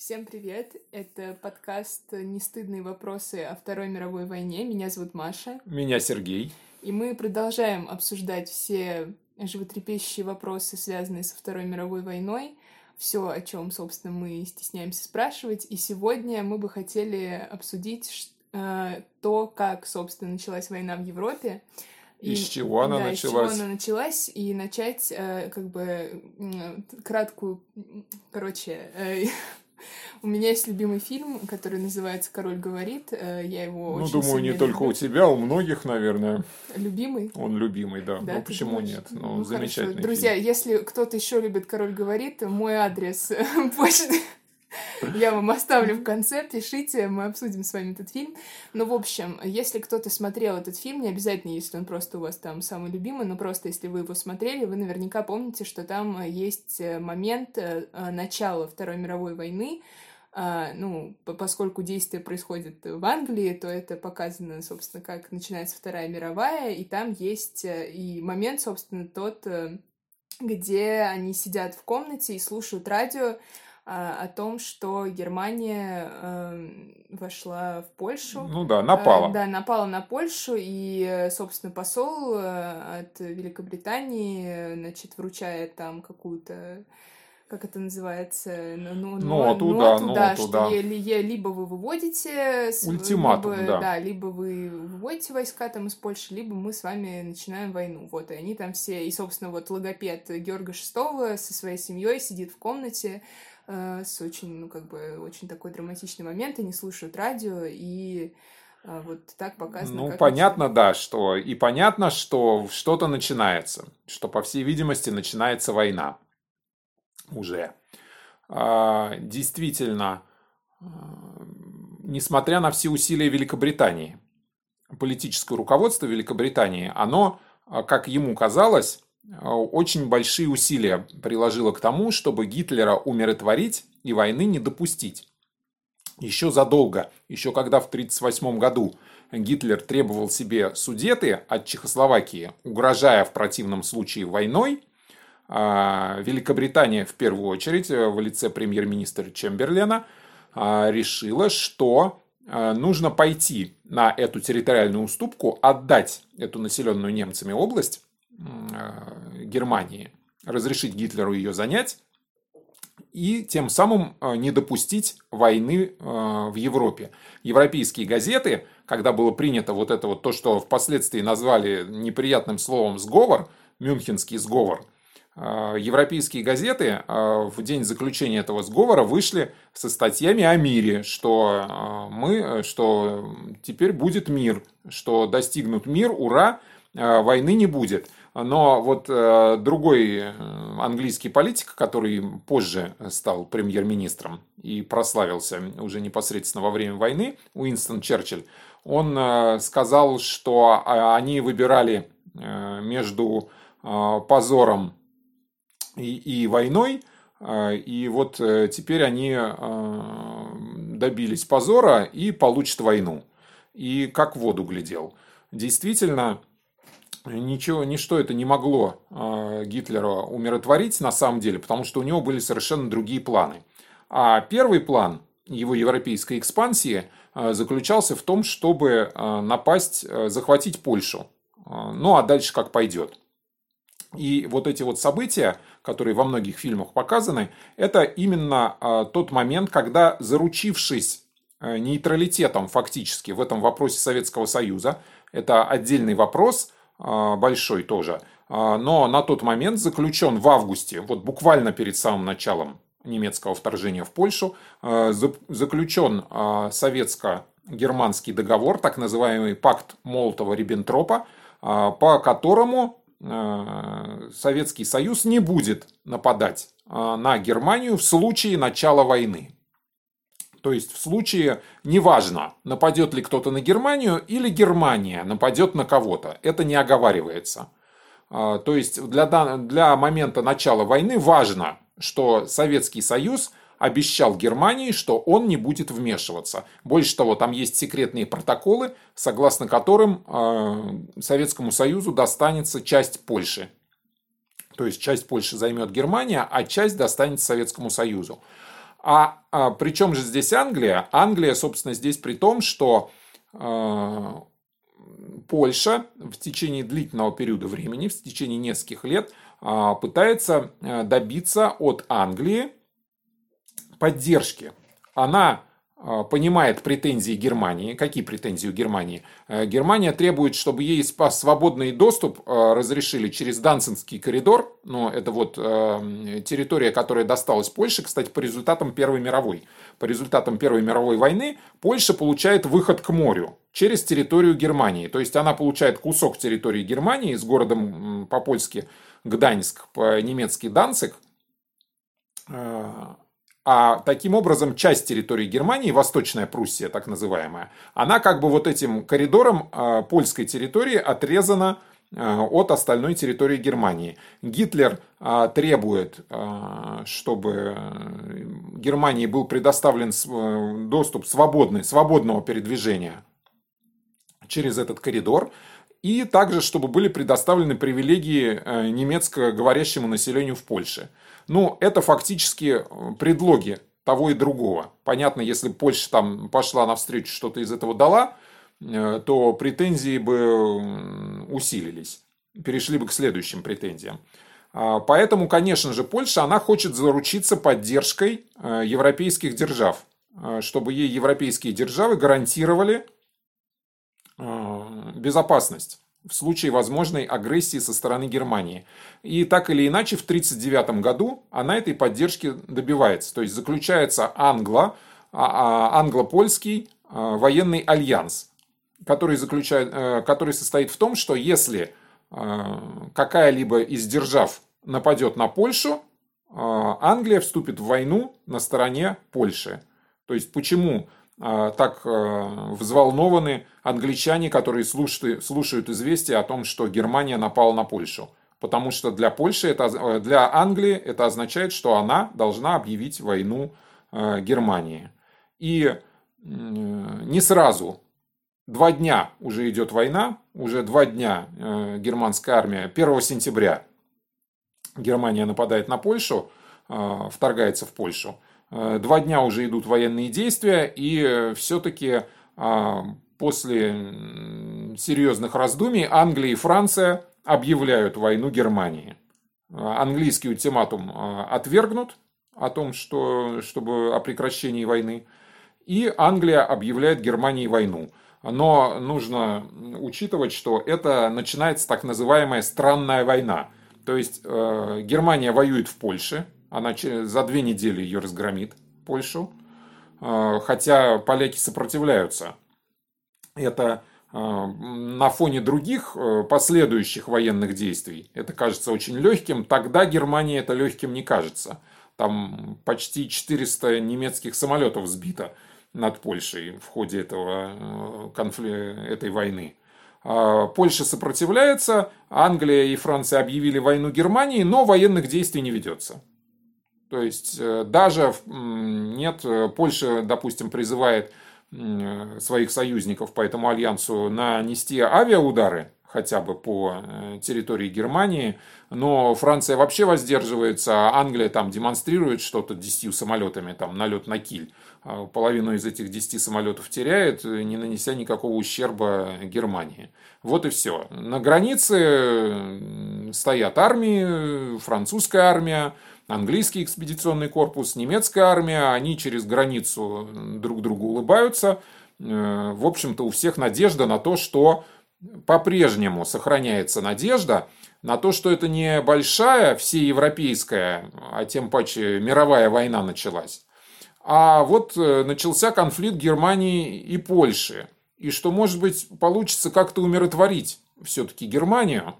Всем привет! Это подкаст «Нестыдные вопросы о Второй мировой войне». Меня зовут Маша. Меня Сергей. И мы продолжаем обсуждать все животрепещущие вопросы, связанные со Второй мировой войной. Все, о чем, собственно, мы стесняемся спрашивать. И сегодня мы бы хотели обсудить э, то, как, собственно, началась война в Европе. И, из чего она да, началась? Из чего она началась, и начать э, как бы краткую, короче, э, у меня есть любимый фильм, который называется «Король говорит». Э, я его ну, очень думаю, не люблю. только у тебя, у многих, наверное. Любимый? Он любимый, да. Да, ну, почему думаешь? нет? Ну, Ну, замечательный хорошо. Друзья, фильм. если кто-то еще любит «Король говорит», мой адрес почты я вам оставлю в конце, пишите, мы обсудим с вами этот фильм. Ну, в общем, если кто-то смотрел этот фильм, не обязательно, если он просто у вас там самый любимый, но просто если вы его смотрели, вы наверняка помните, что там есть момент э, начала Второй мировой войны, а, ну, по- поскольку действие происходит в Англии, то это показано, собственно, как начинается Вторая мировая, и там есть э, и момент, собственно, тот, э, где они сидят в комнате и слушают радио о том, что Германия эм, вошла в Польшу. Ну да, напала. Э, Да, напала на Польшу, и, э, собственно, посол э, от Великобритании, э, значит, вручает там какую-то как это называется, ну, ну, Ноту, да, да, ноту, что да. ли- е- либо вы выводите... Ультиматум, либо, да. либо вы выводите войска там из Польши, либо мы с вами начинаем войну. Вот, и они там все... И, собственно, вот логопед Георга VI со своей семьей сидит в комнате э, с очень, ну, как бы, очень такой драматичный момент, они слушают радио, и э, вот так показано. Ну, понятно, да, что и понятно, что что-то начинается, что, по всей видимости, начинается война уже. А, Действительно, а, несмотря на все усилия Великобритании, политическое руководство Великобритании, оно, а, как ему казалось, очень большие усилия приложило к тому, чтобы Гитлера умиротворить и войны не допустить. Еще задолго, еще когда в 1938 году Гитлер требовал себе судеты от Чехословакии, угрожая в противном случае войной, а, Великобритания в первую очередь э, в лице премьер-министра Чемберлена а, решила, что а, нужно пойти на эту территориальную уступку, отдать эту населенную немцами область а, Германии, разрешить Гитлеру ее занять и тем самым а, не допустить войны а, в Европе. Европейские газеты, когда было принято вот это вот то, что впоследствии назвали неприятным словом сговор, мюнхенский сговор, европейские газеты в день заключения этого сговора вышли со статьями о мире, что мы, что теперь будет мир, что достигнут мир, ура, войны не будет. Но вот э, другой э, английский политик, который позже стал премьер-министром и прославился уже непосредственно во время войны, Уинстон Черчилль, он э, сказал, что а, они выбирали э, между э, позором и, войной, э, и вот э, теперь они э, добились позора и получат войну. И как в воду глядел. Действительно, ничего, ничто это не могло э, Гитлера умиротворить на самом деле, потому что у него были совершенно другие планы. А первый план его европейской экспансии э, заключался в том, чтобы э, напасть, захватить Польшу. Ну а дальше как пойдет. И вот эти вот события, которые во многих фильмах показаны, это именно тот момент, когда, заручившись нейтралитетом фактически в этом вопросе Советского Союза, это отдельный вопрос, большой тоже, э, но на тот момент заключен в августе, вот буквально перед самым началом немецкого вторжения в Польшу, за- заключен советско-германский договор, так называемый пакт Молотова-Риббентропа, по которому Советский Союз не будет нападать на Германию в случае начала войны. То есть в случае, неважно, нападет ли кто-то на Германию или Германия нападет на кого-то. Это не оговаривается. А, То есть для, для момента начала войны важно, что Советский Союз обещал Германии, что он не будет вмешиваться. Больше того, там есть секретные протоколы, согласно которым э, Советскому Союзу достанется часть Польши. То есть часть Польши займет Германия, а часть достанется Советскому Союзу. А, а при чем же здесь Англия? Англия, собственно, здесь при том, что э, Польша в течение длительного периода времени, в течение нескольких лет, э, пытается добиться от Англии поддержки. Она а, понимает претензии Германии. Какие претензии у Германии? Э, Германия требует, чтобы ей свободный доступ э, разрешили через Данцинский коридор. Но это вот э, территория, которая досталась Польше, кстати, по результатам Первой мировой. По результатам Первой мировой войны Польша получает выход к морю через территорию Германии. То есть она получает кусок территории Германии с городом по-польски Гданьск, по-немецки Данцик а таким образом часть территории Германии, Восточная Пруссия так называемая, она как бы вот этим коридором а, польской территории отрезана а, от остальной территории Германии. Гитлер а, требует, чтобы Германии был предоставлен доступ свободный, свободного передвижения через этот коридор, и также, чтобы были предоставлены привилегии немецко говорящему населению в Польше. Ну, это фактически э, предлоги того и другого. Понятно, если Польша там пошла навстречу, что-то из этого дала, э, то претензии бы усилились. Перешли бы к следующим претензиям. А, поэтому, конечно же, Польша, она хочет заручиться поддержкой э, европейских держав, чтобы ей европейские державы гарантировали безопасность в случае возможной агрессии со стороны Германии. И так или иначе в 1939 году она этой поддержки добивается. То есть заключается англо, а, а, англо-польский а, военный альянс, который, заключает, э, который состоит в том, что если какая-либо из держав нападет на Польшу, Англия вступит в войну на стороне Польши. То есть почему так а, взволнованы англичане, которые слушают, слушают известия о том, что Германия напала на Польшу. Потому что для Польши, это, э, для Англии это означает, что она должна объявить войну э, Германии. И не сразу, два дня уже идет война, уже два дня э, германская армия, 1 сентября Германия нападает на Польшу, вторгается в Польшу. Э, два дня уже идут военные действия, и все-таки а, после серьезных раздумий Англия и Франция объявляют войну Германии. Английский ультиматум отвергнут о том, что, чтобы о прекращении войны, и Англия объявляет Германии войну. Но нужно учитывать, что это начинается так называемая странная война. То есть э, Германия воюет в Польше, она за две недели ее разгромит, Польшу. А, хотя поляки сопротивляются. Это а, на фоне других э, последующих военных действий это кажется очень легким, тогда Германии это легким не кажется. Там почти 400 немецких самолетов сбито над Польшей в ходе этого э, конфли... этой войны. А, Польша сопротивляется, Англия и Франция объявили войну Германии, но военных действий не ведется. То есть э, даже нет, э, Польша, допустим, призывает своих союзников по этому альянсу нанести авиаудары хотя бы по э, территории Германии, но Франция вообще воздерживается, а Англия там демонстрирует что-то десятью самолетами, там налет на Киль. А половину из этих десяти самолетов теряет, не нанеся никакого ущерба Германии. Вот и все. На границе стоят армии, французская армия, английский экспедиционный корпус, немецкая армия, они через границу друг другу улыбаются. Э, в общем-то, у всех надежда на то, что по-прежнему сохраняется надежда на то, что это не большая всеевропейская, а тем паче мировая война началась, а вот э, начался конфликт Германии и Польши. И что, может быть, получится как-то умиротворить все-таки Германию,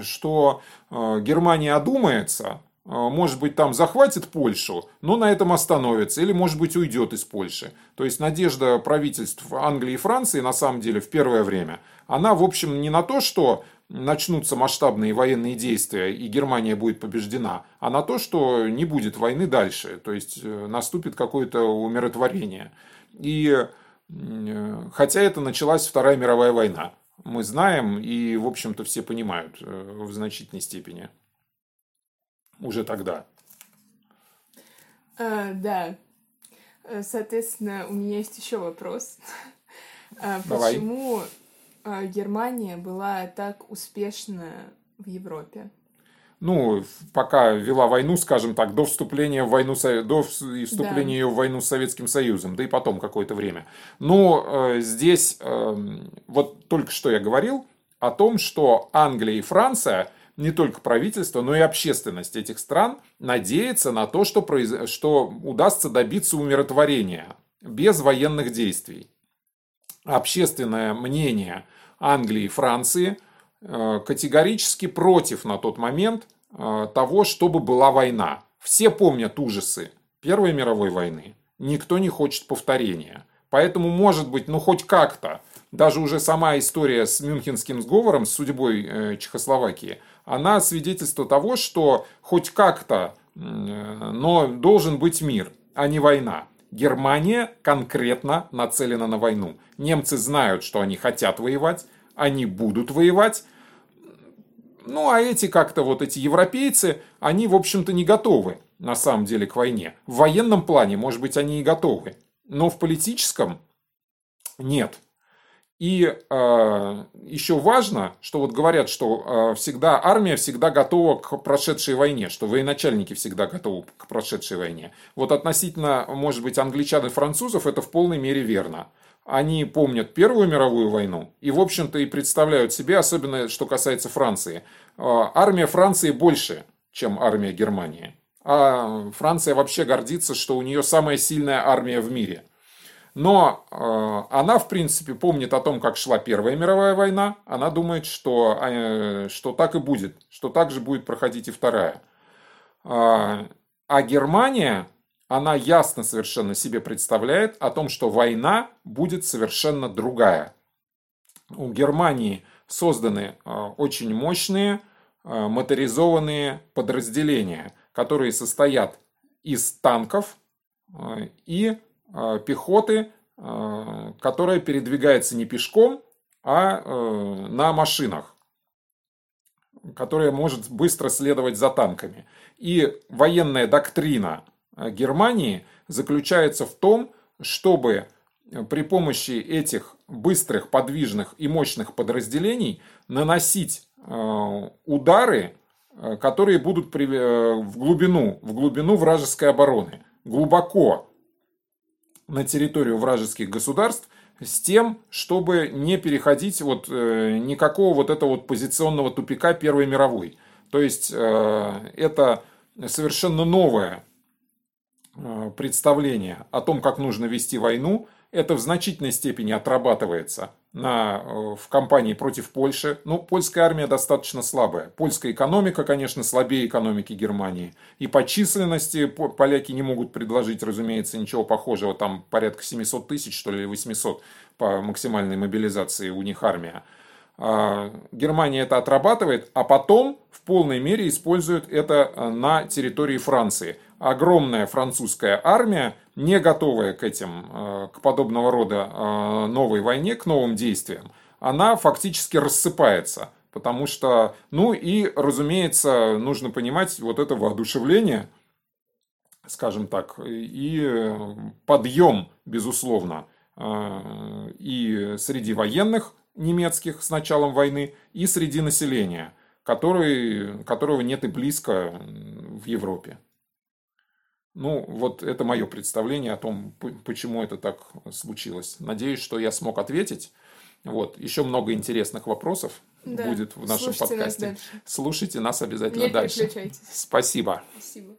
что э, Германия одумается, может быть, там захватит Польшу, но на этом остановится, или, может быть, уйдет из Польши. То есть надежда правительств Англии и Франции, на самом деле, в первое время, она, в общем, не на то, что начнутся масштабные военные действия и Германия будет побеждена, а на то, что не будет войны дальше, то есть э, наступит какое-то умиротворение. И хотя это началась Вторая мировая война, мы знаем и, в общем-то, все понимают э, в значительной степени уже тогда. А, да. Э, соответственно, у меня есть еще вопрос. А, Давай. Почему а, Германия была так успешна в Европе? ну, пока вела войну, скажем так, до вступления в войну, до вступления Да. ее в войну с Советским Союзом, да и потом какое-то время. Но э, здесь, эм, вот только что я говорил о том, что Англия и Франция, не только правительство, но и общественность этих стран надеется на то, что, произ- что удастся добиться умиротворения без военных действий. Общественное мнение Англии и Франции э, категорически против на тот момент э, того, чтобы была война. Все помнят ужасы Первой мировой войны. Никто не хочет повторения. Поэтому, может быть, ну хоть как-то, даже уже сама история с Мюнхенским сговором, с судьбой э, Чехословакии, она свидетельство того, что хоть как-то, но должен быть мир, а не война. Германия конкретно нацелена на войну. Немцы знают, что они хотят воевать, они будут воевать. Ну, а эти как-то вот эти европейцы, они, в общем-то, не готовы на самом деле к войне. В военном плане, может быть, они и готовы, но в политическом нет. И э, еще важно, что вот говорят, что э, всегда армия всегда готова к прошедшей войне, что военачальники всегда готовы к прошедшей войне. Вот относительно, может быть, англичан и французов это в полной мере верно. Они помнят Первую мировую войну и, в общем-то, и представляют себе, особенно что касается Франции, э, армия Франции больше, чем армия Германии. А Франция вообще гордится, что у нее самая сильная армия в мире. Но э, она, в принципе, помнит о том, как шла Первая мировая война. Она думает, что, э, что так и будет, что так же будет проходить и Вторая. А, а Германия, она ясно совершенно себе представляет о том, что война будет совершенно другая. У Германии созданы э, очень мощные э, моторизованные подразделения, которые состоят из танков э, и э, пехоты, э, которая передвигается не пешком, а э, на машинах, которая может быстро следовать за танками. И военная доктрина э, Германии заключается в том, чтобы э, при помощи этих быстрых, подвижных и мощных подразделений наносить э, удары, э, которые будут э, в глубину, в глубину вражеской обороны, глубоко на территорию вражеских государств с тем, чтобы не переходить вот э, никакого вот этого вот позиционного тупика Первой мировой. То есть э, это совершенно новое э, представление о том, как нужно вести войну. Это в значительной степени отрабатывается на, э, в кампании против Польши. Ну, польская армия достаточно слабая. Польская экономика, конечно, слабее экономики Германии. И по численности по- поляки не могут предложить, разумеется, ничего похожего. Там порядка 700 тысяч, что ли, или 800 по максимальной мобилизации у них армия. А, Германия это отрабатывает, а потом в полной мере использует это э, на территории Франции. Огромная французская армия, не готовая к этим, э, к подобного рода э, новой войне, к новым действиям, она фактически рассыпается. Потому что, ну и, разумеется, нужно понимать вот это воодушевление, скажем так, и подъем, безусловно, э, и среди военных немецких с началом войны, и среди населения, который, которого нет и близко в Европе. Ну, вот это мое представление о том, почему это так случилось. Надеюсь, что я смог ответить. Вот. Еще много интересных вопросов Да. будет в нашем Слушайте нас подкасте. дальше. Слушайте нас обязательно Не дальше. Спасибо. Спасибо.